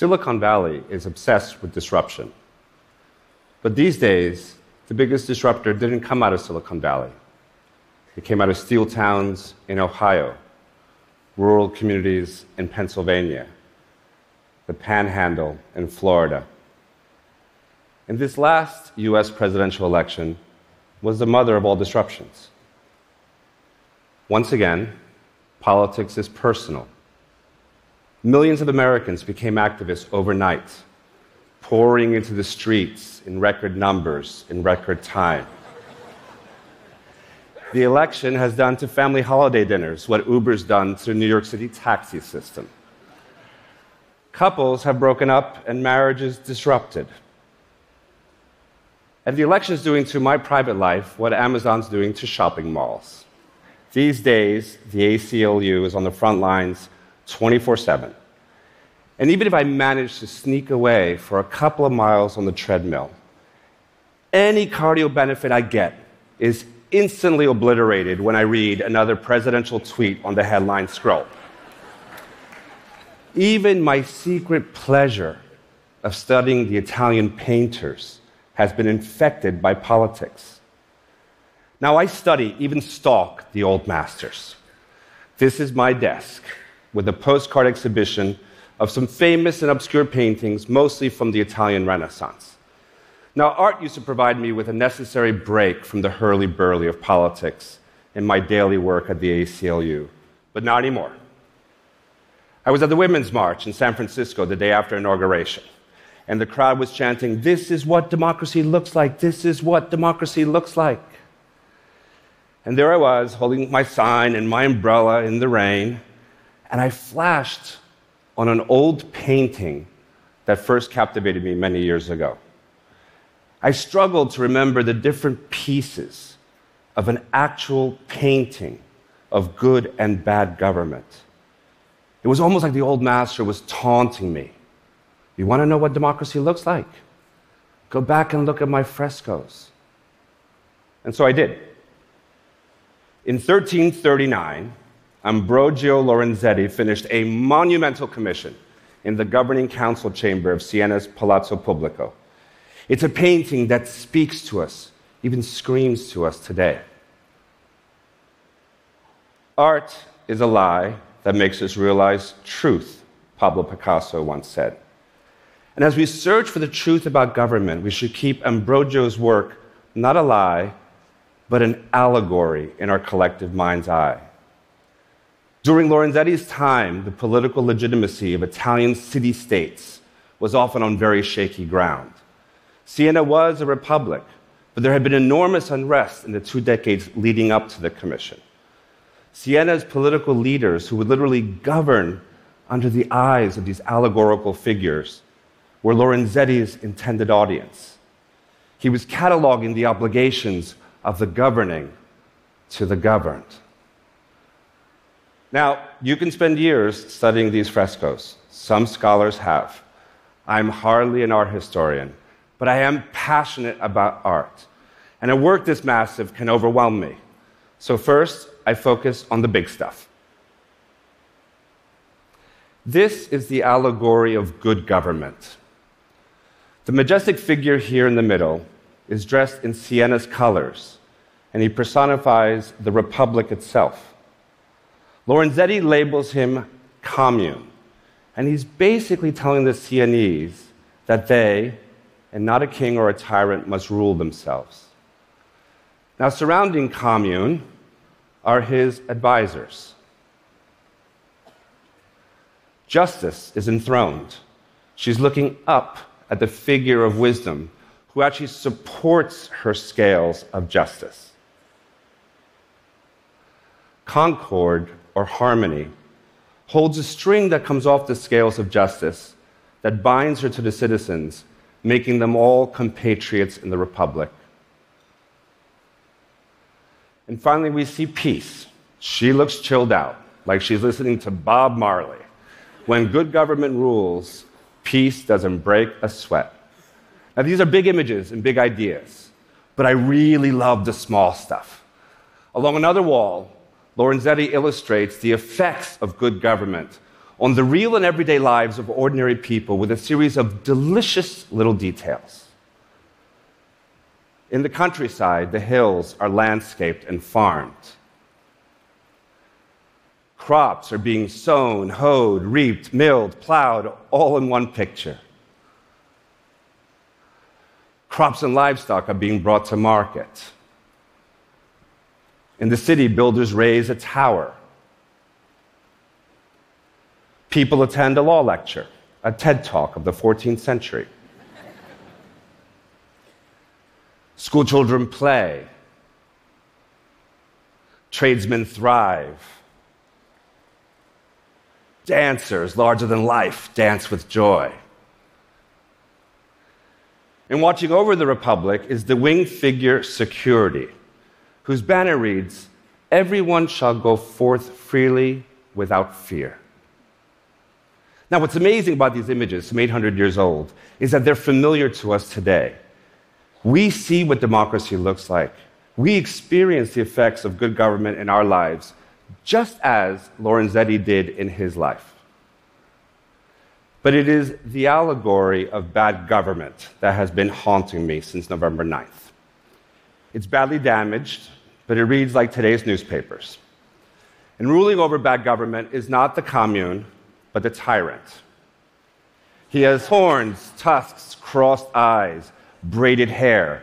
Silicon Valley is obsessed with disruption. But these days, the biggest disruptor didn't come out of Silicon Valley. It came out of steel towns in Ohio, rural communities in Pennsylvania, the panhandle in Florida. And this last US presidential election was the mother of all disruptions. Once again, politics is personal. Millions of Americans became activists overnight, pouring into the streets in record numbers in record time. The election has done to family holiday dinners what Uber's done to the New York City taxi system. Couples have broken up and marriages disrupted. And the election's doing to my private life what Amazon's doing to shopping malls. These days, the ACLU is on the front lines 24 7. And even if I manage to sneak away for a couple of miles on the treadmill, any cardio benefit I get is instantly obliterated when I read another presidential tweet on the headline scroll. Even my secret pleasure of studying the Italian painters has been infected by politics. Now, I study, even stalk, the old masters. This is my desk with a postcard exhibition of some famous and obscure paintings, mostly from the Italian Renaissance. Now, art used to provide me with a necessary break from the hurly burly of politics in my daily work at the ACLU, but not anymore. I was at the Women's March in San Francisco the day after inauguration, and the crowd was chanting, This is what democracy looks like, this is what democracy looks like. And there I was, holding my sign and my umbrella in the rain, and I flashed on an old painting that first captivated me many years ago. I struggled to remember the different pieces of an actual painting of good and bad government. It was almost like the old master was taunting me. You want to know what democracy looks like? Go back and look at my frescoes. And so I did. In 1339, Ambrogio Lorenzetti finished a monumental commission in the governing council chamber of Siena's Palazzo Pubblico. It's a painting that speaks to us, even screams to us today. Art is a lie that makes us realize truth, Pablo Picasso once said. And as we search for the truth about government, we should keep Ambrogio's work not a lie, but an allegory in our collective mind's eye. During Lorenzetti's time, the political legitimacy of Italian city states was often on very shaky ground. Siena was a republic, but there had been enormous unrest in the two decades leading up to the commission. Siena's political leaders, who would literally govern under the eyes of these allegorical figures, were Lorenzetti's intended audience. He was cataloging the obligations of the governing to the governed. Now, you can spend years studying these frescoes. Some scholars have. I'm hardly an art historian, but I am passionate about art. And a work this massive can overwhelm me. So, first, I focus on the big stuff. This is the allegory of good government. The majestic figure here in the middle is dressed in Siena's colors, and he personifies the Republic itself. Lorenzetti labels him commune, and he's basically telling the Sienese that they, and not a king or a tyrant, must rule themselves. Now, surrounding commune are his advisors. Justice is enthroned. She's looking up at the figure of wisdom who actually supports her scales of justice. Concord, or harmony, holds a string that comes off the scales of justice that binds her to the citizens, making them all compatriots in the Republic. And finally, we see peace. She looks chilled out, like she's listening to Bob Marley. When good government rules, peace doesn't break a sweat. Now, these are big images and big ideas, but I really love the small stuff. Along another wall, Lorenzetti illustrates the effects of good government on the real and everyday lives of ordinary people with a series of delicious little details. In the countryside, the hills are landscaped and farmed. Crops are being sown, hoed, reaped, milled, plowed, all in one picture. Crops and livestock are being brought to market. In the city, builders raise a tower. People attend a law lecture, a TED talk of the 14th century. School children play. Tradesmen thrive. Dancers, larger than life, dance with joy. And watching over the Republic is the winged figure Security, whose banner reads, Everyone shall go forth freely without fear. Now, what's amazing about these images, some 800 years old, is that they're familiar to us today. We see what democracy looks like. We experience the effects of good government in our lives, just as Lorenzetti did in his life. But it is the allegory of bad government that has been haunting me since November 9th. It's badly damaged, but it reads like today's newspapers. And ruling over bad government is not the commune, but the tyrant. He has horns, tusks, crossed eyes, braided hair.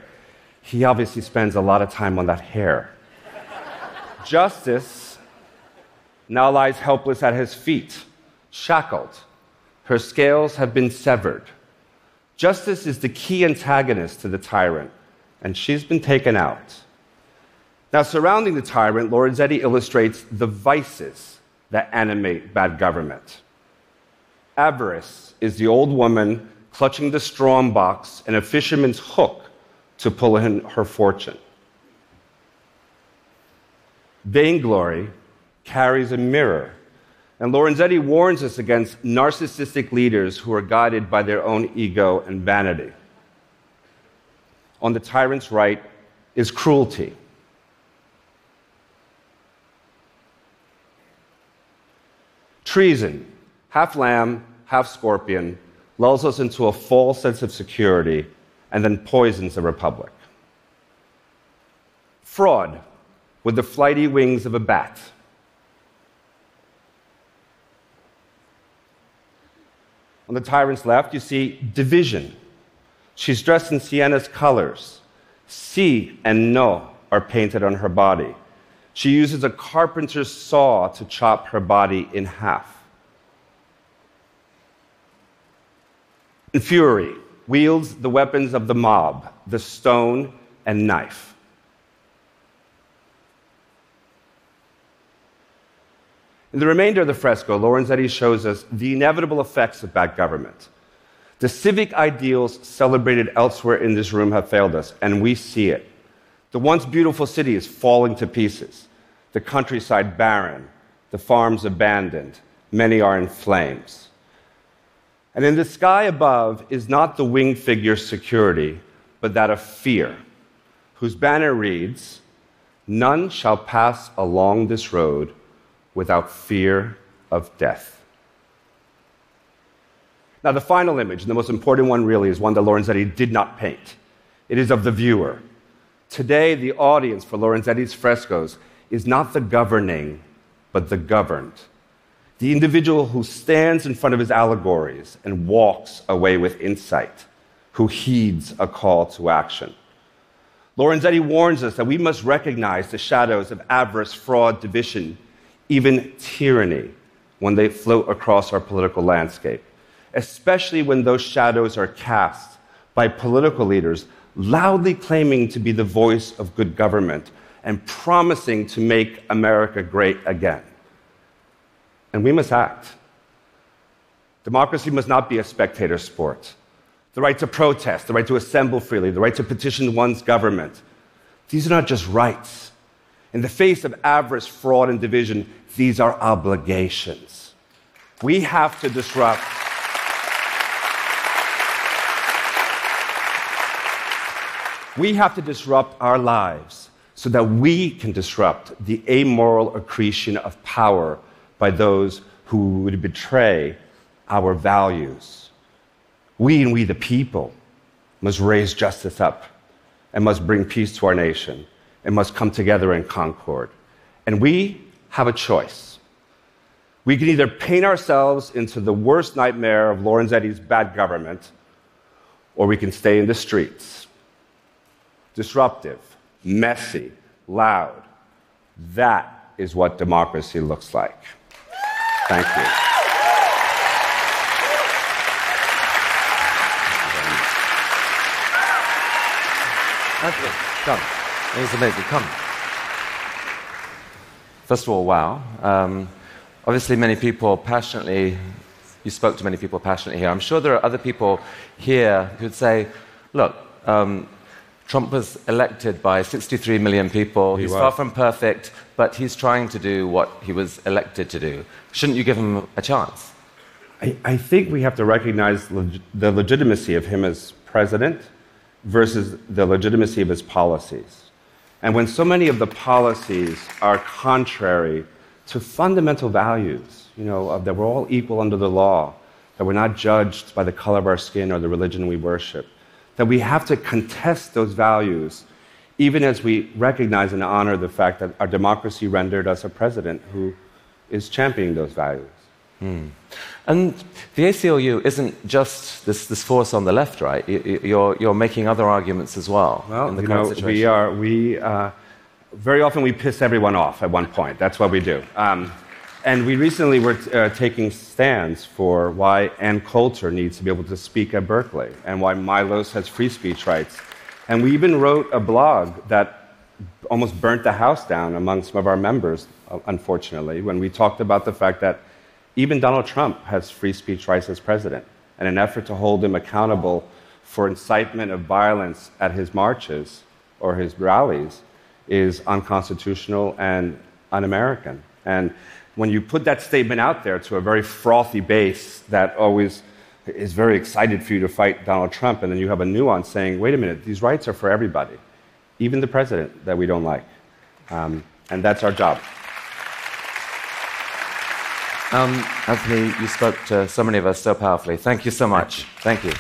He obviously spends a lot of time on that hair. Justice now lies helpless at his feet, shackled her scales have been severed. Justice is the key antagonist to the tyrant, and she's been taken out. Now, surrounding the tyrant, Lorenzetti illustrates the vices that animate bad government. Avarice is the old woman clutching the strong box and a fisherman's hook to pull in her fortune. Vainglory carries a mirror and Lorenzetti warns us against narcissistic leaders who are guided by their own ego and vanity. On the tyrant's right is cruelty. Treason, half lamb, half scorpion, lulls us into a false sense of security and then poisons the republic. Fraud, with the flighty wings of a bat On the tyrant's left, you see division. She's dressed in Siena's colors. Si and no are painted on her body. She uses a carpenter's saw to chop her body in half. And Fury wields the weapons of the mob the stone and knife. In the remainder of the fresco, Lorenzetti shows us the inevitable effects of bad government. The civic ideals celebrated elsewhere in this room have failed us, and we see it. The once beautiful city is falling to pieces, the countryside barren, the farms abandoned, many are in flames. And in the sky above is not the winged figure security, but that of fear, whose banner reads, None shall pass along this road without fear of death. Now, the final image, and the most important one really, is one that Lorenzetti did not paint. It is of the viewer. Today, the audience for Lorenzetti's frescoes is not the governing, but the governed. The individual who stands in front of his allegories and walks away with insight, who heeds a call to action. Lorenzetti warns us that we must recognize the shadows of avarice, fraud, division, even tyranny, when they float across our political landscape, especially when those shadows are cast by political leaders loudly claiming to be the voice of good government and promising to make America great again. And we must act. Democracy must not be a spectator sport. The right to protest, the right to assemble freely, the right to petition one's government. These are not just rights. In the face of avarice, fraud, and division, these are obligations. We have to disrupt. We have to disrupt our lives so that we can disrupt the amoral accretion of power by those who would betray our values. We and we, the people, must raise justice up and must bring peace to our nation and must come together in concord. And we have a choice. We can either paint ourselves into the worst nightmare of Lorenzetti's bad government, or we can stay in the streets. Disruptive, messy, loud. That is what democracy looks like. Thank you. Anthony, come. It's amazing. Come. First of all, wow. Um, obviously, many people passionately, you spoke to many people passionately here. I'm sure there are other people here who'd say, look, um, Trump was elected by 63 million people. He he's was. far from perfect, but he's trying to do what he was elected to do. Shouldn't you give him a chance? I, I think we have to recognize leg- the legitimacy of him as president versus the legitimacy of his policies. And when so many of the policies are contrary to fundamental values, you know, of that we're all equal under the law, that we're not judged by the color of our skin or the religion we worship, that we have to contest those values, even as we recognize and honor the fact that our democracy rendered us a president who is championing those values. And the ACLU isn't just this, this force on the left, right? You- you- You're, you're making other arguments as well Well, in the you know, situation. we are we uh, very often we piss everyone off at one point. That's what we do. Um, and we recently were uh, taking stands for why Ann Coulter needs to be able to speak at Berkeley and why Milos has free speech rights. And we even wrote a blog that almost burnt the house down among some of our members, uh, unfortunately, when we talked about the fact that even Donald Trump has free speech rights as president. And an effort to hold him accountable for incitement of violence at his marches or his rallies is unconstitutional and un American. And when you put that statement out there to a very frothy base that always is very excited for you to fight Donald Trump, and then you have a nuance saying, wait a minute, these rights are for everybody, even the president that we don't like. Um, and that's our job. Um, Anthony, you spoke to so many of us so powerfully. Thank you so much. Thank you.